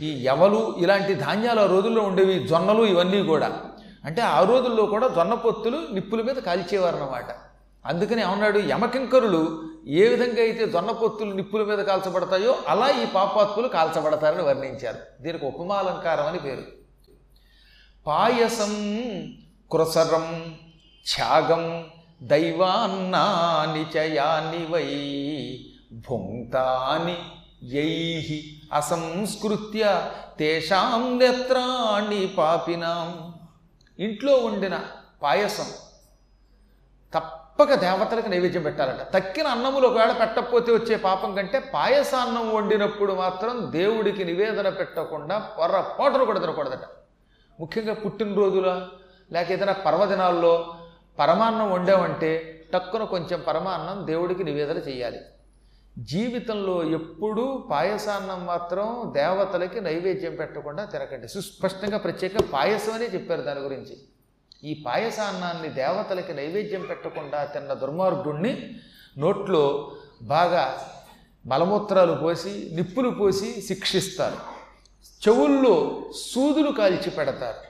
ఈ ఎవలు ఇలాంటి ధాన్యాలు ఆ రోజుల్లో ఉండేవి జొన్నలు ఇవన్నీ కూడా. అంటే ఆ రోజుల్లో కూడా జొన్న పొత్తులు నిప్పుల మీద కాల్చేవారన్నమాట. అందుకని ఏమన్నాడు యమకింకరులు ఏ విధంగా అయితే జొన్న పొత్తులు నిప్పుల మీద కాల్చబడతాయో అలా ఈ పాపాత్ములు కాల్చబడతారని వర్ణించారు. దీనికి ఉపమాలంకారం అని పేరు. పాయసం కృసరం ఛాగం దైవాన్నాని చయాని వై భుంక్తాని యై అసంస్కృత్య తేషాం నేత్రాణి పాపినాం. ఇంట్లో వండిన పాయసం తప్పక దేవతలకు నైవేద్యం పెట్టాలట. తక్కిన అన్నములు ఒకవేళ పెట్టకపోతే వచ్చే పాపం కంటే పాయసాన్నం వండినప్పుడు మాత్రం దేవుడికి నివేదన పెట్టకుండా పొర్రపాటును కూడా తినకూడదట. ముఖ్యంగా పుట్టినరోజుల లేక ఏదైనా పర్వదినాల్లో పరమాన్నం వండామంటే టక్కున కొంచెం పరమాన్నం దేవుడికి నివేదన చేయాలి. జీవితంలో ఎప్పుడూ పాయసాన్నం మాత్రం దేవతలకి నైవేద్యం పెట్టకుండా తినకండి. సుస్పష్టంగా ప్రత్యేక పాయసం అనే చెప్పారు దాని గురించి. ఈ పాయసాన్నాన్ని దేవతలకి నైవేద్యం పెట్టకుండా తిన్న దుర్మార్గుణ్ణి నోట్లో బాగా మలమూత్రాలు పోసి నిప్పులు పోసి శిక్షిస్తారు. చెవుల్లో సూదులు కాల్చి పెడతారు.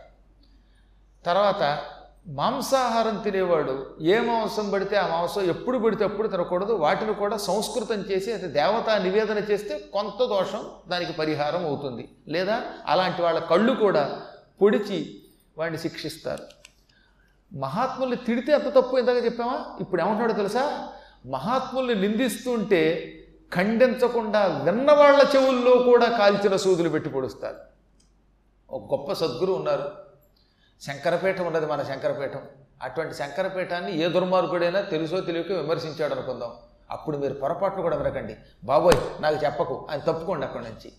తర్వాత మాంసాహారం తినేవాడు ఏ మాంసం పడితే ఆ మాంసం ఎప్పుడు పడితే అప్పుడు తినకూడదు. వాటిని కూడా సంస్కృతం చేసి అది దేవతా నివేదన చేస్తే కొంత దోషం దానికి పరిహారం అవుతుంది. లేదా అలాంటి వాళ్ళ కళ్ళు కూడా పొడిచి వాడిని శిక్షిస్తారు. మహాత్ముల్ని తిడితే అంత తప్పు ఇందాక చెప్పామా? ఇప్పుడు ఏమంటున్నాడో తెలుసా? మహాత్ముల్ని నిందిస్తుంటే ఖండించకుండా విన్నవాళ్ళ చెవుల్లో కూడా కాల్చిన సూదులు పెట్టి పొడుస్తారు. ఒక గొప్ప సద్గురు ఉన్నారు. శంకరపీఠం ఉన్నది మన శంకరపీఠం. అటువంటి శంకరపీఠాన్ని ఏ దుర్మార్గుడైనా తెలుసో తెలియక విమర్శించాడు అనుకుందాం. అప్పుడు మీరు పొరపాట్లు కూడా వినకండి. బాబోయ్ నాకు చెప్పకు. ఆయన తప్పుకోండి అక్కడి నుంచి.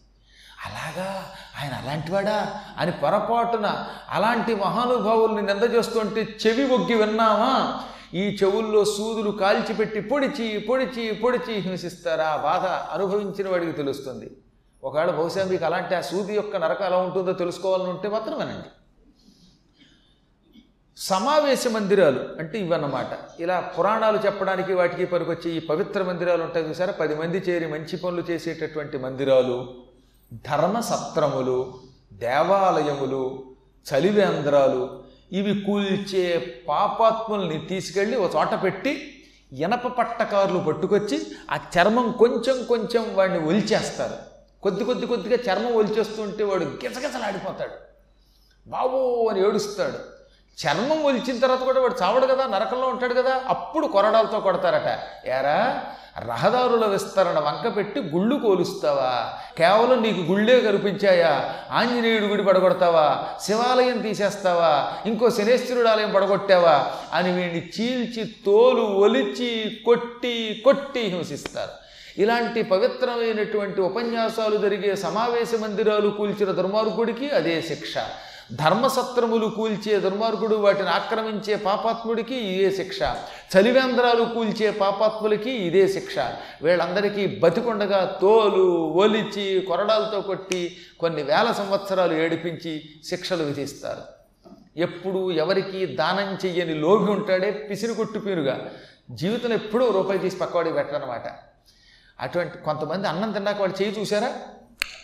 అలాగా? ఆయన అలాంటివాడా? అని పొరపాటున అలాంటి మహానుభావుల్ని నింద చేస్తుంటే చెవి ఒగ్గి విన్నామా? ఈ చెవుల్లో సూదులు కాల్చిపెట్టి పొడిచి పొడిచి పొడిచి హింసిస్తారా? బాధ అనుభవించిన వాడికి తెలుస్తుంది. ఒకవేళ బహుశా మీకు అలాంటి ఆ సూది యొక్క నరక ఎలా ఉంటుందో తెలుసుకోవాలని ఉంటే మాత్రం వినండి. సమావేశ మందిరాలు అంటే ఇవన్నమాట ఇలా పురాణాలు చెప్పడానికి వాటికి పనికొచ్చే ఈ పవిత్ర మందిరాలు ఉంటాయి చూసారా? పది మంది చేరి మంచి పనులు చేసేటటువంటి మందిరాలు ధర్మ సత్రములు దేవాలయములు చలివేంద్రాలు ఇవి కూల్చే పాపాత్ముల్ని తీసుకెళ్ళి ఒక చోట పెట్టి ఇనప పట్టకారులు పట్టుకొచ్చి ఆ చర్మం కొంచెం కొంచెం వాడిని ఒలిచేస్తారు. కొద్ది కొద్ది కొద్దిగా చర్మం ఒలిచేస్తుంటే వాడు గిజగిజలాడిపోతాడు బాబో అని ఏడుస్తాడు. చర్మం ఒలిచిన తర్వాత కూడా వాడు చావడు కదా నరకంలో ఉంటాడు కదా అప్పుడు కొరడాలతో కొడతారట. ఏరా రహదారుల విస్తరణ వంక పెట్టి గుళ్ళు కోలుస్తావా? కేవలం నీకు గుళ్ళే కనిపించాయా? ఆంజనేయుడు గుడి పడగొడతావా? శివాలయం తీసేస్తావా? ఇంకో శనేశ్వరుడు ఆలయం పడగొట్టావా? అని వీడిని చీల్చి తోలు ఒలిచి కొట్టి కొట్టి హింసిస్తారు. ఇలాంటి పవిత్రమైనటువంటి ఉపన్యాసాలు జరిగే సమావేశ మందిరాలు కూల్చిన దుర్మార్గుడికి అదే శిక్ష. ధర్మసత్రములు కూల్చే దుర్మార్గుడు వాటిని ఆక్రమించే పాపాత్ముడికి ఇదే శిక్ష. చలివేంద్రాలు కూల్చే పాపాత్ములకి ఇదే శిక్ష. వీళ్ళందరికీ బతికొండగా తోలు ఒలిచి కొరడాలతో కొట్టి కొన్ని వేల సంవత్సరాలు ఏడిపించి శిక్షలు విధిస్తారు. ఎప్పుడు ఎవరికి దానం చెయ్యని లోభి ఉంటాడే పిసిని కొట్టుపీరుగా జీవితంలో ఎప్పుడూ రూపాయి తీసి పక్కవాడికి పెట్టనమాట అటువంటి కొంతమంది అన్నం తిన్నాక వాడు చేయి చూసారా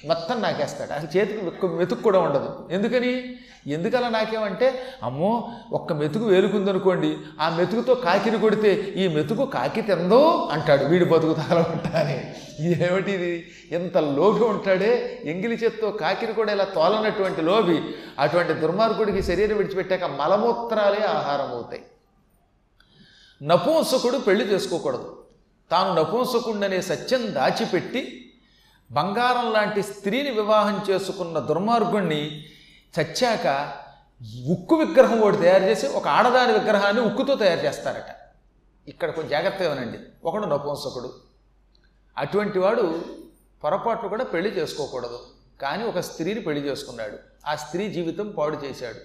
మొత్తం నాకేస్తాడు. అసలు చేతికి ఒక్క మెతుకు కూడా ఉండదు. ఎందుకని? ఎందుకలా నాకేమంటే అమ్మో ఒక్క మెతుకు వేలుకుందనుకోండి ఆ మెతుకుతో కాకిని కొడితే ఈ మెతుకు కాకి తిందో అంటాడు. వీడి బతుకు తగలమంటా ఏమిటి ఇది ఎంత లోభి ఉంటాడే. ఎంగిలి చేత్తో కాకిని కూడా ఇలా తోలనటువంటి లోభి. అటువంటి దుర్మార్గుడికి శరీరం విడిచిపెట్టాక మలమూత్రాలే ఆహారం అవుతాయి నపుంసకుడు పెళ్ళి చేసుకోకూడదు. తాను నపుంసకుడనే సత్యం దాచిపెట్టి బంగారం లాంటి స్త్రీని వివాహం చేసుకున్న దుర్మార్గుణ్ణి చచ్చాక ఉక్కు విగ్రహం ఒకటి తయారు చేసి ఒక ఆడదాని విగ్రహాన్ని ఉక్కుతో తయారు చేస్తారట. ఇక్కడ కొంచెం జాగ్రత్త వినండి. ఒకడు నపుంసకుడు. అటువంటి వాడు పొరపాట్లు కూడా పెళ్ళి చేసుకోకూడదు. కానీ ఒక స్త్రీని పెళ్ళి చేసుకున్నాడు. ఆ స్త్రీ జీవితం పాడు చేశాడు.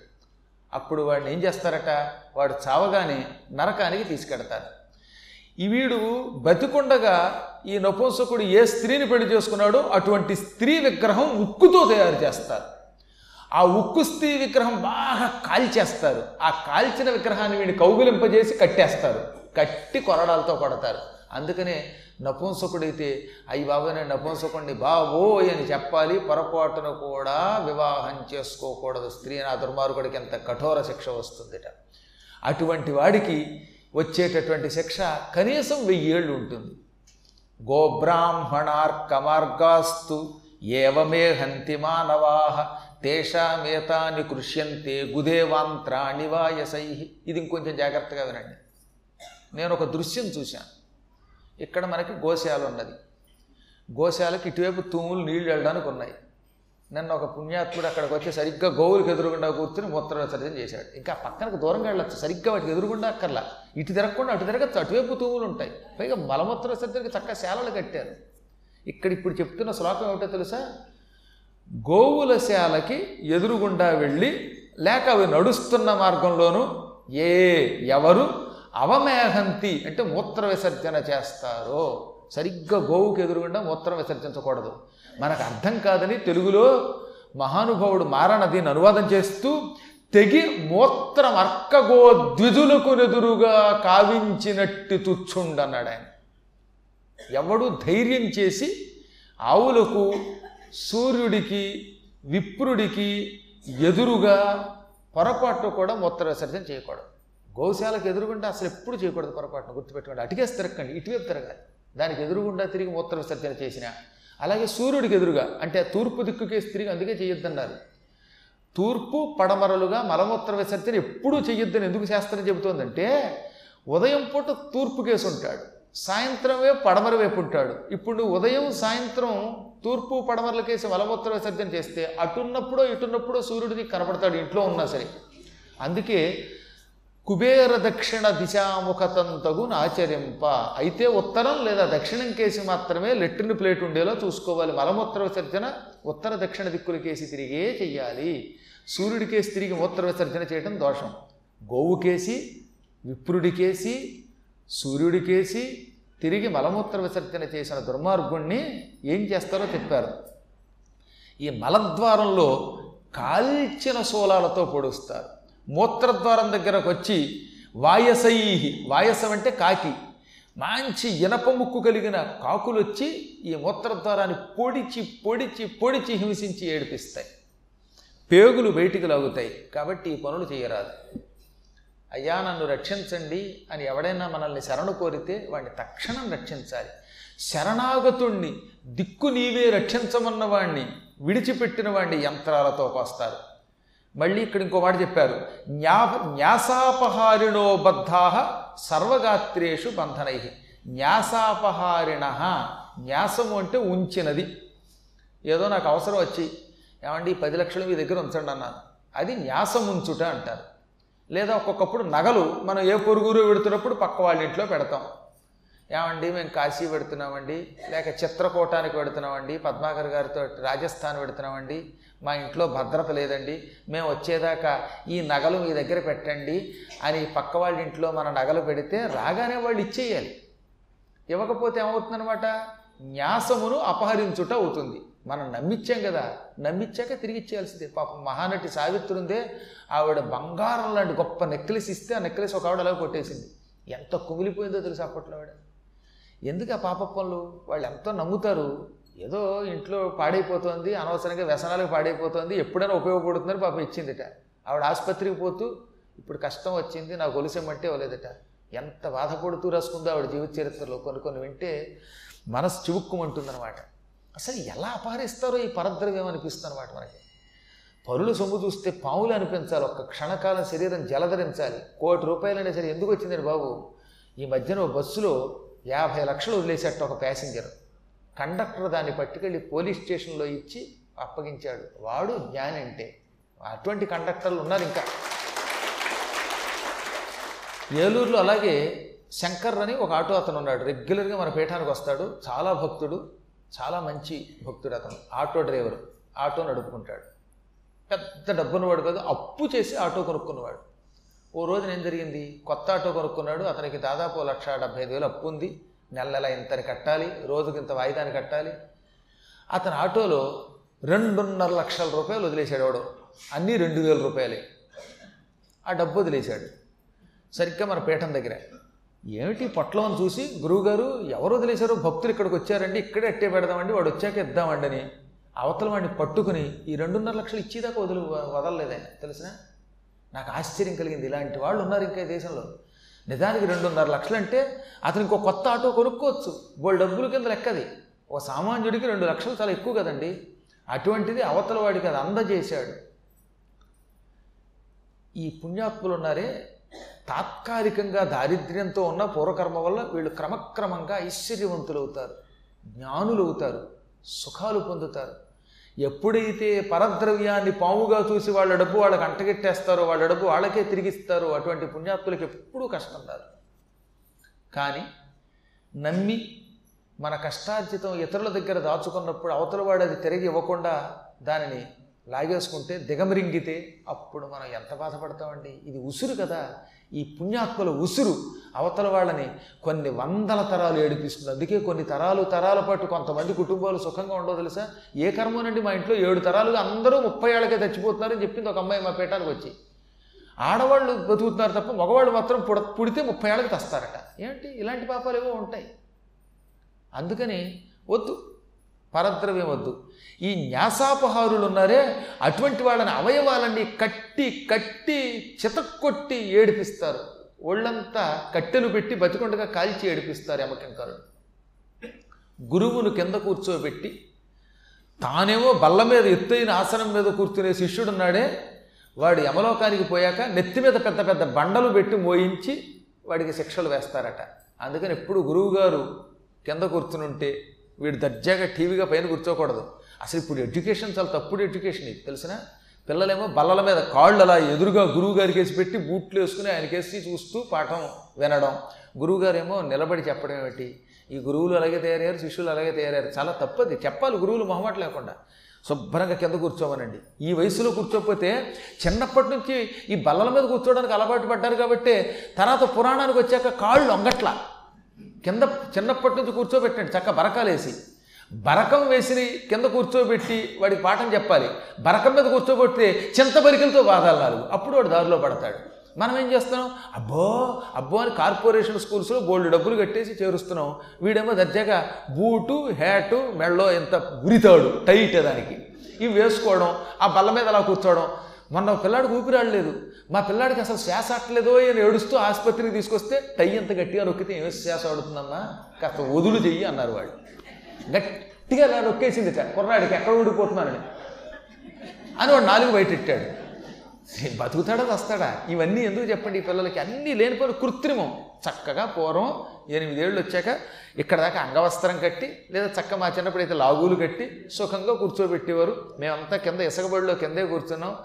అప్పుడు వాడిని ఏం చేస్తారట? వాడు చావగానే నరకానికి తీసుకెడతారు. ఈ వీడు బతికుండగా ఈ నపుంసకుడు ఏ స్త్రీని పెళ్ళి చేసుకున్నాడో అటువంటి స్త్రీ విగ్రహం ఉక్కుతో తయారు చేస్తారు. ఆ ఉక్కు స్త్రీ విగ్రహం బాగా కాల్చేస్తారు. ఆ కాల్చిన విగ్రహాన్ని వీడిని కౌగులింపజేసి కట్టేస్తారు. కట్టి కొరడాలతో కొడతారు. అందుకనే నపుంసకుడైతే అయ్యి బాబు నేను నపుంసకుడిని బాబోయ్ అని చెప్పాలి. పొరపాటును కూడా వివాహం చేసుకోకూడదు. స్త్రీ నా దుర్మార్గుడికి ఎంత కఠోర శిక్ష వస్తుందిట. అటువంటి వాడికి వచ్చేటటువంటి శిక్ష కనీసం వెయ్యేళ్ళు ఉంటుంది. గోబ్రాహ్మణార్కమార్గాస్తు ఏవమే హంతి మానవాహ తేషామేతాని కృష్యంతే గుదేవాంత్రాణి వాయసై. ఇది ఇంకొంచెం జాగ్రత్తగా వినండి. నేను ఒక దృశ్యం చూశాను. ఇక్కడ మనకి గోశాల ఉన్నది. గోశాలకి ఇటువైపు తూములు నీళ్ళు వెళ్ళడానికి ఉన్నాయి నన్ను ఒక పుణ్యాత్ముడు అక్కడికి వచ్చి సరిగ్గా గోవులకు ఎదురుగుండా కూర్చుని మూత్ర విసర్జన చేశాడు. ఇంకా పక్కనకు దూరంగా వెళ్ళచ్చు. సరిగ్గా వాటికి ఎదురుగుండా అక్కర్లా. ఇటు తిరగకుండా అటు తిరగచ్చు. అటువైపు తూములు ఉంటాయి. పైగా మలమూత్ర విసర్జనకి చక్కగా శాలలు కట్టారు. ఇక్కడ ఇప్పుడు చెప్తున్న శ్లోకం ఏమిటో తెలుసా? గోవుల శాలకి ఎదురుగుండా వెళ్ళి లేక అవి నడుస్తున్న మార్గంలోనూ ఏ ఎవరు అవమేహంతి అంటే మూత్ర విసర్జన చేస్తారో. సరిగ్గా గోవుకి ఎదురుగుండా మూత్రం విసర్జించకూడదు మనకు అర్థం కాదని తెలుగులో మహానుభావుడు మారణ అనువాదం చేస్తూ తెగి మూత్రం అర్కగో ద్విజులకు ఎదురుగా కావించినట్టు తుచ్చుండన్నాడు ఆయన. ఎవడు ధైర్యం చేసి ఆవులకు సూర్యుడికి విప్రుడికి ఎదురుగా పొరపాటు కూడా మూత్ర విసర్జన చేయకూడదు. గోశాలకు ఎదురుగుండా అసలు ఎప్పుడు చేయకూడదు పొరపాటును గుర్తుపెట్టుకోండి. అటుకేసి తిరగండి ఇటువైపు తిరగాలి. దానికి ఎదురుగుండా తిరిగి మూత్ర విసర్జన చేసిన అలాగే సూర్యుడికి ఎదురుగా అంటే తూర్పు దిక్కుకే తిరిగి అందుకే చేయొద్దన్నారు తూర్పు పడమరలుగా మలమూత్ర విసర్జన ఎప్పుడూ చెయ్యొద్దని ఎందుకు శాస్త్రం చెబుతోందంటే ఉదయం పూట తూర్పు కేసు ఉంటాడు సాయంత్రమే పడమర వైపు ఉంటాడు ఇప్పుడు నువ్వు ఉదయం సాయంత్రం తూర్పు పడమరల కేసి మలమూత్ర విసర్జన చేస్తే అటున్నప్పుడో ఇటున్నప్పుడో సూర్యుడికి కనపడతాడు ఇంట్లో ఉన్నా సరే. అందుకే కుబేర దక్షిణ దిశాముఖతంతగు ఆచరింప. అయితే ఉత్తరం లేదా దక్షిణం కేసి మాత్రమే లెట్రిన్ ప్లేట్ ఉండేలా చూసుకోవాలి. మలమూత్ర విసర్జన ఉత్తర దక్షిణ దిక్కుల కేసి తిరిగే చెయ్యాలి. సూర్యుడి కేసి తిరిగి మూత్ర విసర్జన చేయడం దోషం. గోవుకేసి సూర్యుడి కేసి తిరిగి మలమూత్ర విసర్జన చేసిన దుర్మార్గుణ్ణి ఏం చేస్తారో చెప్పారు. ఈ మలద్వారంలో కాల్చిన శూలాలతో పొడుస్తారు. మూత్రద్వారం దగ్గరకు వచ్చి వాయసై వాయసం అంటే కాకి. మంచి ఇనప ముక్కు కలిగిన కాకులు వచ్చి ఈ మూత్రద్వారాన్ని పొడిచి పొడిచి పొడిచి హింసించి ఏడిపిస్తాయి. పేగులు బయటికి లాగుతాయి. కాబట్టి ఈ పనులు చేయరాదు. అయ్యా నన్ను రక్షించండి అని ఎవడైనా మనల్ని శరణు కోరితే వాడిని తక్షణం రక్షించాలి. శరణాగతుణ్ణి దిక్కు నీవే రక్షించమన్న వాణ్ణి విడిచిపెట్టిన వాడిని యంత్రాలతో కోస్తారు. మళ్ళీ ఇక్కడ ఇంకో మాట చెప్పారు. న్యా న్యాసాపహారిణో బద్ధా సర్వగాత్రేషు బంధనై. న్యాసాపహారిణ న్యాసము అంటే ఉంచినది. ఏదో నాకు అవసరం వచ్చి ఏమండి పది లక్షలు మీ దగ్గర ఉంచండి అన్నాను అది న్యాసం ఉంచుట అంటారు. లేదా ఒక్కొక్కప్పుడు నగలు మనం ఏ పొరుగురు పెడుతున్నప్పుడు పక్క వాళ్ళ ఇంట్లో పెడతాం. ఏమండి మేము కాశీ పెడుతున్నామండి లేక చిత్రకూటానికి పెడుతున్నామండి పద్మాకర్ గారితో రాజస్థాన్ పెడుతున్నామండి మా ఇంట్లో భద్రత లేదండి. మేము వచ్చేదాకా ఈ నగలు మీ దగ్గర పెట్టండి అని పక్క వాళ్ళ ఇంట్లో మన నగలు పెడితే రాగానే వాళ్ళు ఇచ్చేయాలి. ఇవ్వకపోతే ఏమవుతుందనమాట న్యాసమును అపహరించుట అవుతుంది. మనం నమ్మిచ్చాం కదా. నమ్మిచ్చాక తిరిగి ఇచ్చేయాల్సిందే. పాపం మహానటి సావిత్రి ఉందే ఆవిడ బంగారం లాంటి గొప్ప నెక్లెస్ ఇస్తే ఆ నెక్లెస్ ఒక ఆవిడ అలా కొట్టేసింది. ఎంత కుమిలిపోయిందో తెలుసు అప్పట్లో ఆవిడ? ఎందుకు ఆ పాప పనులు? వాళ్ళు ఎంతో నమ్ముతారు. ఏదో ఇంట్లో పాడైపోతుంది అనవసరంగా వ్యసనాలకు పాడైపోతుంది ఎప్పుడైనా ఉపయోగపడుతుందని పాప ఇచ్చిందిట. ఆవిడ ఆసుపత్రికి పోతూ ఇప్పుడు కష్టం వచ్చింది నా గొలుసెమ్మంటే ఇవ్వలేదట. ఎంత బాధపడుతూ రాసుకుందో ఆవిడ జీవిత చరిత్రలో కొన్ని కొన్ని వింటే మనసు చివుక్కుమంటుందన్నమాట. అసలు ఎలా అపహరిస్తారో ఈ పరద్రవ్యం అనిపిస్తుంది అనమాట మనకి. పరులు సొమ్ము చూస్తే పాములు అనిపించాలి ఒక్క క్షణకాలం శరీరం జలధరించాలి. కోటి రూపాయలైనా సరే ఎందుకు వచ్చిందండి బాబు? ఈ మధ్యన బస్సులో యాభై లక్షలు వదిలేసేట ఒక ప్యాసింజర్. కండక్టర్ దాన్ని పట్టుకెళ్ళి పోలీస్ స్టేషన్లో ఇచ్చి అప్పగించాడు. వాడు జ్ఞాని అంటే అటువంటి కండక్టర్లు ఉన్నారు ఇంకా. ఏలూరులో అలాగే శంకర్ అని ఒక ఆటో అతను ఉన్నాడు. రెగ్యులర్గా మన పీఠానికి వస్తాడు. చాలా భక్తుడు. చాలా మంచి భక్తుడు అతను. Auto driver. ఆటో నడుపుకుంటాడు. పెద్ద డబ్బున్నవాడు కాదు. అప్పు చేసి ఆటో కొనుక్కున్నవాడు. ఓ రోజున ఏం జరిగింది? కొత్త ఆటో కొనుక్కున్నాడు. అతనికి దాదాపు లక్ష డెబ్బై ఐదు వేలు అప్పు ఉంది. నెల నెల ఇంతని కట్టాలి రోజుకి ఇంత వాయిదాని కట్టాలి. అతని ఆటోలో రెండున్నర లక్షల రూపాయలు వదిలేశాడు వాడు. అన్నీ రెండు వేల రూపాయలే. ఆ డబ్బు వదిలేశాడు. సరిగ్గా మన పీఠం దగ్గర. ఏమిటి పొట్లం చూసి గురువుగారు ఎవరు వదిలేశారు భక్తులు ఇక్కడికి వచ్చారండి ఇక్కడే అట్టే పెడదామండి వాడు వచ్చాక ఇద్దామండి అని అవతల వాడిని పట్టుకుని ఈ రెండున్నర లక్షలు ఇచ్చేదాకా వదిలి వదలలేదే తెలిసిన? నాకు ఆశ్చర్యం కలిగింది. ఇలాంటి వాళ్ళు ఉన్నారు ఇంకా ఈ దేశంలో. నిజానికి రెండున్నర లక్షలు అంటే అతను ఇంకో కొత్త ఆటో కొనుక్కోవచ్చు. వాళ్ళు డబ్బుల కింద లెక్కది. ఒక సామాన్యుడికి రెండు లక్షలు చాలా ఎక్కువ కదండి. అటువంటిది అవతల వాడికి అది అందజేశాడు. ఈ పుణ్యాత్ములు ఉన్నారే తాత్కాలికంగా దారిద్ర్యంతో ఉన్న పూర్వకర్మ వల్ల వీళ్ళు క్రమక్రమంగా ఐశ్వర్యవంతులు అవుతారు జ్ఞానులు అవుతారు సుఖాలు పొందుతారు. ఎప్పుడైతే పరద్రవ్యాన్ని పాముగా చూసి వాళ్ళ డబ్బు వాళ్ళకి అంటగెట్టేస్తారో వాళ్ళ డబ్బు వాళ్ళకే తిరిగిస్తారో అటువంటి పుణ్యాత్తులకు ఎప్పుడూ కష్టం రాదు. కానీ నమ్మి మన కష్టార్జితం ఇతరుల దగ్గర దాచుకున్నప్పుడు అవతల వాడు అది తిరిగి ఇవ్వకుండా దానిని లాగేసుకుంటే దిగమరింగితే అప్పుడు మనం ఎంత బాధపడతామండి? ఇది ఉసురు కదా. ఈ పుణ్యాత్మల ఉసురు అవతల వాళ్ళని కొన్ని వందల తరాలు ఏడిపిస్తుంది. అందుకే కొన్ని తరాలు తరాల పాటు కొంతమంది కుటుంబాలు సుఖంగా ఉండవు తెలుసా? ఏ కర్మనండి మా ఇంట్లో? ఏడు తరాలుగా అందరూ ముప్పై ఏళ్ళకే చచ్చిపోతున్నారని చెప్పింది ఒక అమ్మాయి మా పీఠానికి వచ్చి. ఆడవాళ్ళు బతుకుతున్నారు తప్ప మగవాళ్ళు మాత్రం పుడ పుడితే ముప్పై ఏళ్ళకి తెస్తారట. ఏంటి? ఇలాంటి పాపాలు ఏవో ఉంటాయి. అందుకని వద్దు. పరద్రవ్యం వద్దు. ఈ న్యాసాపహారులు ఉన్నారే అటువంటి వాళ్ళని అవయవాలన్నీ కట్టి కట్టి చితక్కొట్టి ఏడిపిస్తారు. ఒళ్ళంతా కట్టెలు పెట్టి బతికొండగా కాల్చి ఏడిపిస్తారు యమకింకరుడు గురువును కింద కూర్చోబెట్టి తానేమో బల్ల మీద ఎత్తైన ఆసనం మీద కూర్చునే శిష్యుడున్నాడే. వాడు యమలోకానికి పోయాక నెత్తి మీద పెద్ద పెద్ద బండలు పెట్టి మోయించి వాడికి శిక్షలు వేస్తారట. అందుకని ఎప్పుడు గురువుగారు కింద కూర్చుని ఉంటే వీడు దర్జాగా టీవీగా పైన కూర్చోకూడదు. అసలు ఇప్పుడు ఎడ్యుకేషన్ చాలా తప్పుడు ఎడ్యుకేషన్ ఇది తెలిసిన? పిల్లలేమో బల్లల మీద కాళ్ళు అలా ఎదురుగా గురువు గారికి వేసి పెట్టి బూట్లు వేసుకుని ఆయనకేసి చూస్తూ పాఠం వినడం. గురువుగారేమో నిలబడి చెప్పడం ఏమిటి? ఈ గురువులు అలాగే తయారయ్యారు శిష్యులు అలాగే తయారయ్యారు. చాలా తప్పది. చెప్పాలి గురువులు మొహమాట లేకుండా. శుభ్రంగా కింద కూర్చోమనండి. ఈ వయసులో కూర్చోకపోతే చిన్నప్పటి నుంచి ఈ బల్లల మీద కూర్చోవడానికి అలవాటు పడ్డారు కాబట్టి తర్వాత పురాణానికి వచ్చాక కాళ్ళు ఒంగట్ల కింద చిన్నప్పటి నుంచి కూర్చోబెట్టండి చక్క బరకాలేసి బరకం వేసి కింద కూర్చోబెట్టి వాడికి పాఠం చెప్పాలి. బరకం మీద కూర్చోబెడితే చింత బరికలతో బాధాలు నాలుగు అప్పుడు వాడు దారిలో పడతాడు. మనం ఏం చేస్తున్నాం? అబ్బో అబ్బో అని కార్పొరేషన్ స్కూల్స్లో బోల్డ్ డబ్బులు కట్టేసి చేరుస్తున్నాం. వీడేమో దర్జాగా బూటు హ్యాటు మెళ్ళో ఎంత గురితాడు టైట్ దానికి. ఇవి వేసుకోవడం ఆ బల్ల మీద అలా కూర్చోవడం. మొన్న పిల్లాడికి ఊపిరాడలేదు. మా పిల్లాడికి అసలు శ్వాస అట్లేదో అని ఏడుస్తూ ఆసుపత్రికి తీసుకొస్తే టై ఎంత గట్టిగా నొక్కితే ఏమి శ్వాస ఆడుతుందమ్మా కాస్త వదులు చెయ్యి అన్నారు వాడు గట్టిగా ఇలా నొక్కేసింది కుర్రాడికి ఎక్కడ ఊడిపోతున్నానని. అని వాడు నాలుగు బయటెట్టాడు. బతుకుతాడా వస్తాడా? ఇవన్నీ ఎందుకు చెప్పండి ఈ పిల్లలకి? అన్నీ లేనిపోయిన కృత్రిమం. చక్కగా పూర్వం ఎనిమిదేళ్ళు వచ్చాక ఇక్కడ దాకా అంగవస్త్రం కట్టి లేదా చక్క మా చిన్నప్పుడు అయితే లాగులు కట్టి సుఖంగా కూర్చోబెట్టేవారు. మేమంతా కింద ఇసుకబడిలో కిందే కూర్చున్నాం.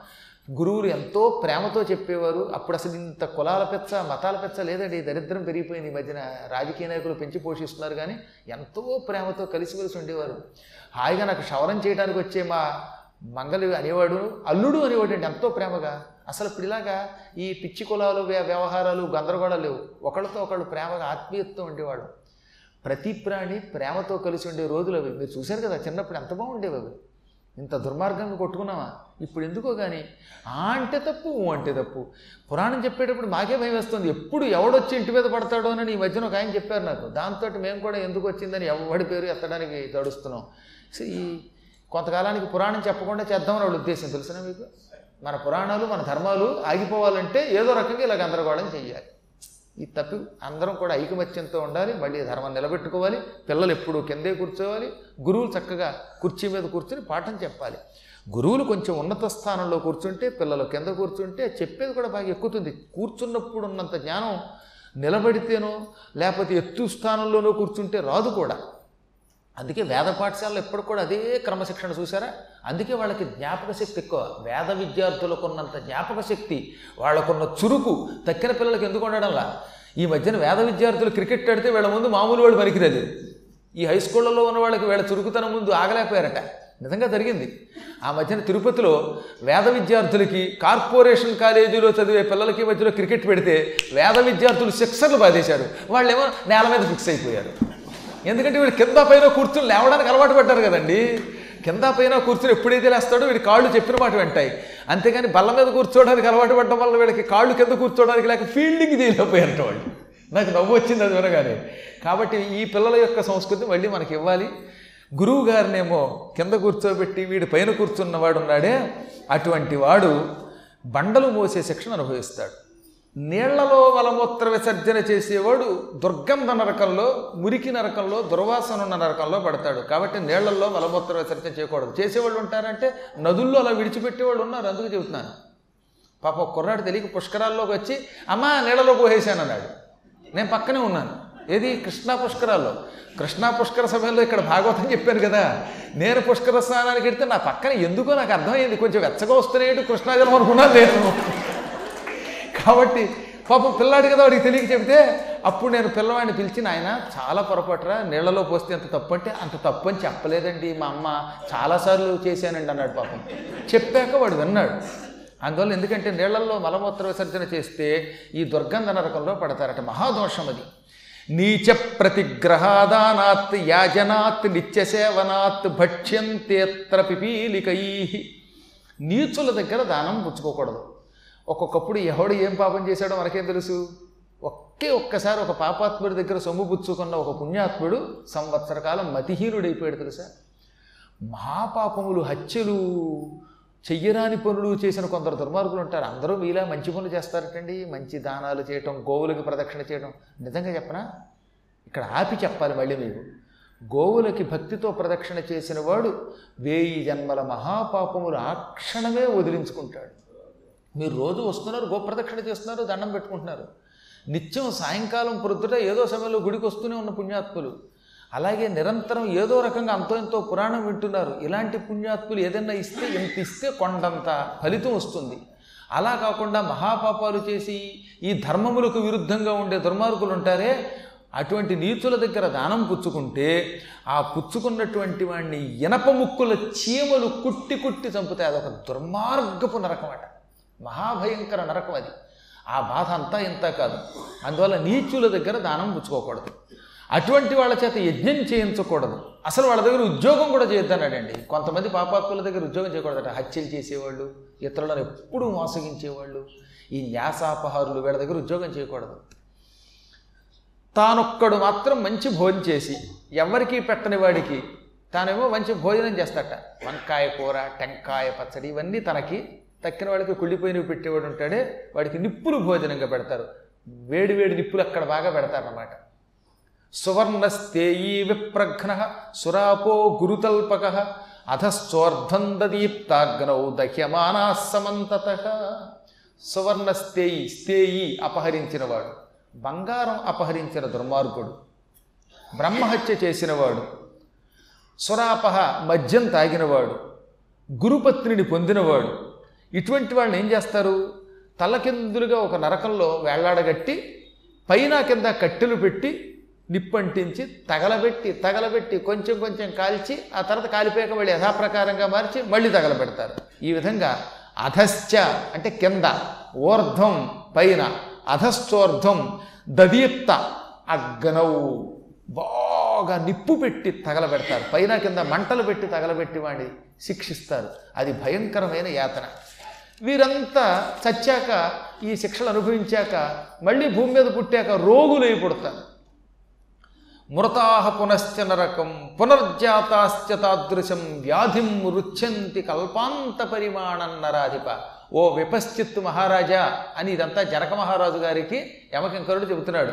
గురువులు ఎంతో ప్రేమతో చెప్పేవారు. అప్పుడు అసలు ఇంత కులాల పెచ్చ మతాల పెచ్చ లేదండి. దరిద్రం పెరిగిపోయింది. ఈ మధ్యన రాజకీయ నాయకులు పెంచి పోషిస్తున్నారు కానీ ఎంతో ప్రేమతో కలిసిమెలిసి ఉండేవారు. హాయిగా నాకు క్షవరం చేయడానికి వచ్చే మా మంగలి అనేవాడు అల్లుడు అనేవాడు అండి ఎంతో ప్రేమగా. అసలు ఇప్పుడు ఇలాగా ఈ పిచ్చి కులాలు వ్యవహారాలు గందరగోళాలు లేవు. ఒకళ్ళతో ఒకళ్ళు ప్రేమగా ఆత్మీయతతో ఉండేవాడు ప్రతి ప్రాణి ప్రేమతో కలిసి ఉండే రోజులు అవి. మీరు చూశారు కదా చిన్నప్పుడు ఎంత బాగుండేవి అవి. ఇంత దుర్మార్గంగా కొట్టుకున్నామా ఇప్పుడు ఎందుకో కానీ ఆ అంటే తప్పు ఊ అంటే తప్పు. పురాణం చెప్పేటప్పుడు మాకే భయం వేస్తుంది. ఎప్పుడు ఎవడొచ్చి ఇంటి మీద పడతాడో అని ఈ మధ్యన ఒక ఆయన చెప్పారు నాకు. దాంతో మేము కూడా ఎందుకు వచ్చిందని ఎవడి పేరు ఎత్తడానికి తడుస్తున్నాం. సో ఈ కొంతకాలానికి పురాణం చెప్పకుండా చేద్దామని వాళ్ళ ఉద్దేశం తెలుసునా మీకు? మన పురాణాలు మన ధర్మాలు ఆగిపోవాలంటే ఏదో రకంగా ఇలా గందరగోళం చెయ్యాలి. ఈ తప్పి అందరం కూడా ఐకమత్యంతో ఉండాలి మళ్ళీ ధర్మం నిలబెట్టుకోవాలి పిల్లలు ఎప్పుడు కిందే కూర్చోవాలి గురువులు చక్కగా కుర్చీ మీద కూర్చుని పాఠం చెప్పాలి. గురువులు కొంచెం ఉన్నత స్థానంలో కూర్చుంటే పిల్లలు కింద కూర్చుంటే చెప్పేది కూడా బాగా ఎక్కుతుంది. కూర్చున్నప్పుడు ఉన్నంత జ్ఞానం నిలబడితేనో లేకపోతే ఎత్తు స్థానంలోనో కూర్చుంటే రాదు కూడా. అందుకే వేద పాఠశాలలో ఎప్పుడు కూడా అదే క్రమశిక్షణ చూసారా అందుకే వాళ్ళకి జ్ఞాపక శక్తి ఎక్కువ. వేద విద్యార్థులకు ఉన్నంత జ్ఞాపక శక్తి వాళ్ళకున్న చురుకు తక్కిన పిల్లలకి ఎందుకు ఉండడంలా? ఈ మధ్యన వేద విద్యార్థులు క్రికెట్ ఆడితే వీళ్ళ ముందు మామూలు వాళ్ళు పనికిరాదు. ఈ హై స్కూళ్ళలో ఉన్న వాళ్ళకి వీళ్ళ చురుకుతనం ముందు ఆగలేకపోయారట. నిజంగా జరిగింది. ఆ మధ్యన తిరుపతిలో వేద విద్యార్థులకి కార్పొరేషన్ కాలేజీలో చదివే పిల్లలకి మధ్యలో క్రికెట్ పెడితే వేద విద్యార్థులు సిక్సర్లు బాధేశారు. వాళ్ళేమో నేల మీద ఫిక్స్ అయిపోయారు. ఎందుకంటే వీడు కింద పైన కూర్చుని లేవడానికి అలవాటు పడ్డారు కదండి. కింద పైన కూర్చుని ఎప్పుడైతే లేస్తాడో వీడి కాళ్ళు చెప్పిన మాట వింటాయి. అంతేగాని బల్ల మీద కూర్చోవడానికి అలవాటు పడడం వల్ల వీడికి కాళ్ళు కింద కూర్చోవడానికి లేక ఫీల్డింగ్ చేయలేకపోయారట వాళ్ళు. నాకు నవ్వు వచ్చింది అది వినగానే. కాబట్టి ఈ పిల్లల యొక్క సంస్కృతి మళ్ళీ మనకి ఇవ్వాలి. గురువు గారినేమో కింద కూర్చోబెట్టి వీడి పైన కూర్చున్నవాడు ఉన్నాడే అటువంటి వాడు బండలు మోసే శిక్షణ అనుభవిస్తాడు. నీళ్ళలో మలమూత్ర విసర్జన చేసేవాడు దుర్గంధ నరకంలో మురికి నరకంలో దుర్వాసన ఉన్న నరకంలో పడతాడు. కాబట్టి నీళ్ళలో మలమూత్ర విసర్జన చేయకూడదు. చేసేవాళ్ళు ఉంటారంటే నదుల్లో అలా విడిచిపెట్టేవాళ్ళు ఉన్నారు అందుకు చెబుతున్నాను. పాప కుర్రాడు తెలియక పుష్కరాల్లోకి వచ్చి అమ్మా నీళ్ళలో పోసేసాను అన్నాడు నేను పక్కనే ఉన్నాను. ఏది? కృష్ణా పుష్కరాల్లో. కృష్ణా పుష్కర సమయంలో ఇక్కడ భాగవతం చెప్పాను కదా. నేను పుష్కర స్నానానికి వెళ్తే నా పక్కన ఎందుకో నాకు అర్థమైంది. కొంచెం వెచ్చగా వస్తున్నాయి కృష్ణాజలం అనుకున్నాను నేను. కాబట్టి పాపం పిల్లాడు కదా వాడికి తెలియక చెబితే అప్పుడు నేను పిల్లవాడిని పిలిచి నాయన చాలా పొరపాటురా నీళ్ళలో పోస్తే అంత తప్పు అంటే అంత తప్పు అని చెప్పలేదండి మా అమ్మ. చాలాసార్లు చేశానండి అన్నాడు పాపం. చెప్పాక వాడు విన్నాడు. అందువల్ల ఎందుకంటే నీళ్ళలో మలమూత్ర విసర్జన చేస్తే ఈ దుర్గంధ నరకంలో పడతారట. మహాదోషం అది. నీచ ప్రతిగ్రహాదానాత్ యాజనాత్ నిత్యసేవనాత్ భక్ష్యంతేత్ర పిపీలికై. నీచుల దగ్గర దానం పుచ్చుకోకూడదు. ఒక్కొక్కప్పుడు ఎవడు ఏం పాపం చేశాడో మనకేం తెలుసు? ఒకే ఒక్కసారి ఒక పాపాత్ముడి దగ్గర సొమ్ము పుచ్చుకున్న ఒక పుణ్యాత్ముడు సంవత్సరకాలం మతిహీనుడైపోయాడు తెలుసా? మహాపాపములు హత్యలు చెయ్యరాని పనులు చేసిన కొందరు దుర్మార్గులు ఉంటారు. అందరూ మీలా మంచి పనులు చేస్తారటండి. మంచి దానాలు చేయటం గోవులకి ప్రదక్షిణ చేయడం నిజంగా చెప్పనా? ఇక్కడ ఆపి చెప్పాలి మళ్ళీ మీకు. గోవులకి భక్తితో ప్రదక్షిణ చేసిన వాడు వేయి జన్మల మహాపాపములు ఆ క్షణమే వదిలించుకుంటాడు. మీరు రోజు వస్తున్నారు గోప్రదక్షిణ చేస్తున్నారు దండం పెట్టుకుంటున్నారు. నిత్యం సాయంకాలం పొద్దుట ఏదో సమయంలో గుడికి వస్తూనే ఉన్న పుణ్యాత్ములు అలాగే నిరంతరం ఏదో రకంగా అంతో ఎంతో పురాణం వింటున్నారు. ఇలాంటి పుణ్యాత్ములు ఏదైనా ఇస్తే ఎంత ఇస్తే కొండంత ఫలితం వస్తుంది. అలా కాకుండా మహాపాపాలు చేసి ఈ ధర్మములకు విరుద్ధంగా ఉండే దుర్మార్గులు ఉంటారే అటువంటి నీచుల దగ్గర దానం పుచ్చుకుంటే ఆ పుచ్చుకున్నటువంటి వాడిని ఇనప ముక్కుల చీమలు కుట్టి కుట్టి చంపుతాయి అదొక దుర్మార్గపు నరకం అట మహాభయంకర నరకం అది. ఆ బాధ అంతా ఇంత కాదు. అందువల్ల నీచుల దగ్గర దానం పుచ్చుకోకూడదు. అటువంటి వాళ్ళ చేత యజ్ఞం చేయించకూడదు. అసలు వాళ్ళ దగ్గర ఉద్యోగం కూడా చేయొద్దన్నాడండి. కొంతమంది పాపాత్ముల దగ్గర ఉద్యోగం చేయకూడదట. హత్యలు చేసేవాళ్ళు ఇతరులను ఎప్పుడూ మోసగించేవాళ్ళు ఈ న్యాసాపహారులు వీళ్ళ దగ్గర ఉద్యోగం చేయకూడదు. తానొక్కడు మాత్రం మంచి భోజనం చేసి ఎవరికీ పెట్టని వాడికి తానేమో మంచి భోజనం చేస్తాట. వంకాయ కూర టెంకాయ పచ్చడి ఇవన్నీ తనకి తక్కిన వాడికి కుళ్ళిపోయినవి పెట్టేవాడు ఉంటాడే వాడికి నిప్పులు భోజనంగా పెడతారు. వేడి వేడి నిప్పులు అక్కడ బాగా పెడతారన్నమాట. సువర్ణస్తేయీ విప్రఘ్న సురాపో గురుతల్పక అధశ్చోర్ధం దదీప్తాగ్నౌ దహ్యమానా సమంతత సువర్ణస్తేయి స్తేయి అపహరించినవాడు. బంగారం అపహరించిన దుర్మార్గుడు. బ్రహ్మహత్య చేసినవాడు. సురాపహ మద్యం తాగినవాడు. గురుపత్నిని పొందినవాడు. ఇటువంటి వాళ్ళని ఏం చేస్తారు? తలకిందులుగా ఒక నరకంలో వేళ్ళాడగట్టి పైన కింద కట్టెలు పెట్టి నిప్పంటించి తగలబెట్టి తగలబెట్టి కొంచెం కొంచెం కాల్చి ఆ తర్వాత కాలిపోయాక మళ్ళీ యథాప్రకారంగా మార్చి మళ్ళీ తగలబెడతారు. ఈ విధంగా అధశ్చ అంటే కింద ఊర్ధ్వం పైన అధశ్చోర్ధ్వం దదీప్త అగ్నవు బాగా నిప్పు పెట్టి తగలబెడతారు. పైన కింద మంటలు పెట్టి తగలబెట్టి వాడిని శిక్షిస్తారు. అది భయంకరమైన యాతన. వీరంతా చచ్చాక ఈ శిక్షలు అనుభవించాక మళ్ళీ భూమి మీద పుట్టాక రోగులై పుడతారు. మృతాహ పునశ్చ నరకం పునర్జాతాశ్చ తాదృశం వ్యాధిం రుచ్యంతి కల్పాంత పరిమాణం నరాధిప. ఓ విపశ్చిత్తు మహారాజా అని ఇదంతా జనక మహారాజు గారికి యమకింకరుడు చెబుతున్నాడు.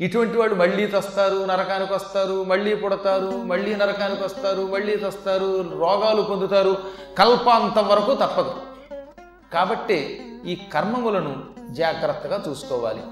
ఇటువంటి వాళ్ళు మళ్ళీ తస్తారు నరకానికి వస్తారు మళ్ళీ పుడతారు మళ్ళీ నరకానికి వస్తారు మళ్ళీ తస్తారు రోగాలు పొందుతారు. కల్పాంతం వరకు తప్పదు. కాబట్టి ఈ కర్మములను జాగ్రత్తగా చూసుకోవాలి.